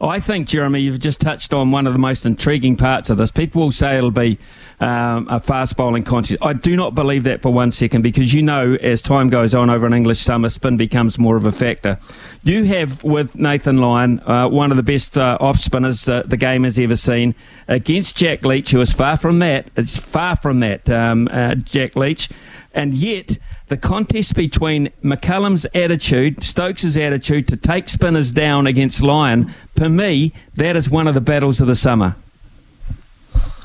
Oh, I think, Jeremy, you've just touched on one of the most intriguing parts of this. People will say it'll be um, a fast bowling contest. I do not believe that for one second because you know, as time goes on over an English summer, spin becomes more of a factor. You have, with Nathan Lyon, uh, one of the best uh, off spinners uh, the game has ever seen, against Jack Leach, who is far from that. It's far from that, um, uh, Jack Leach. And yet, the contest between McCullum's attitude, Stokes' attitude to take spinners down against Lyon, for me, that is one of the battles of the summer.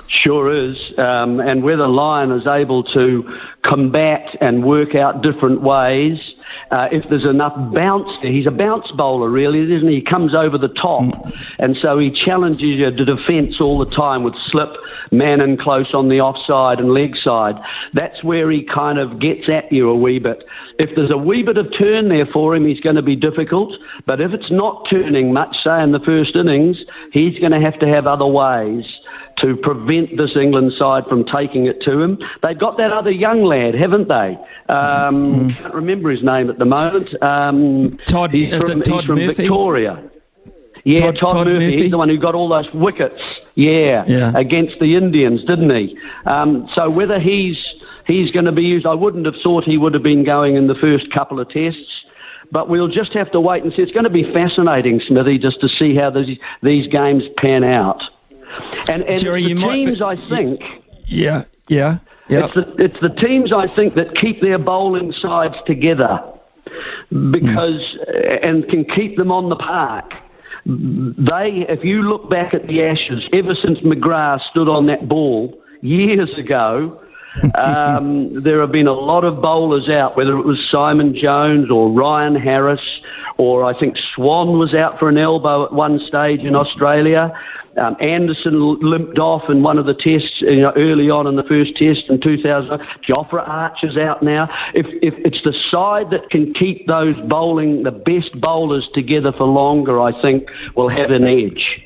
Sure is. Um, and whether Lyon is able to combat and work out different ways, uh, if there's enough bounce there, he's a bounce bowler, really, isn't he? He comes over the top. Mm. And so he challenges you to defence all the time with slip, man in close on the offside and leg side. That's where he kind of gets at you a wee bit. If there's a wee bit of turn there for him, he's going to be difficult. But if it's not turning much, say in the first innings, he's going to have to have other ways to prevent this England side from taking it to him. They've got that other young lad, haven't they? Um, mm. Can't remember his name at the moment. Um, Todd, he's from, Todd he's from Victoria. Yeah, Todd, Todd, Todd Murphy. Murphy. He's the one who got all those wickets. Yeah, Yeah. against the Indians, didn't he? Um, so whether he's he's going to be used, I wouldn't have thought he would have been going in the first couple of tests. But we'll just have to wait and see. It's going to be fascinating, Smithy, just to see how these these games pan out. And, and Jerry, the teams, be- I think, Yeah, yeah, yeah. it's the, it's the teams I think that keep their bowling sides together because and can keep them on the park. They, if you look back at the Ashes, ever since McGrath stood on that ball years ago, um, there have been a lot of bowlers out, whether it was Simon Jones or Ryan Harris, or I think Swann was out for an elbow at one stage in Australia. Um, Anderson limped off in one of the tests you know, early on in the first test in 2000. Jofra Archer's out now. If, if it's the side that can keep those bowling, the best bowlers together for longer, I think will have an edge.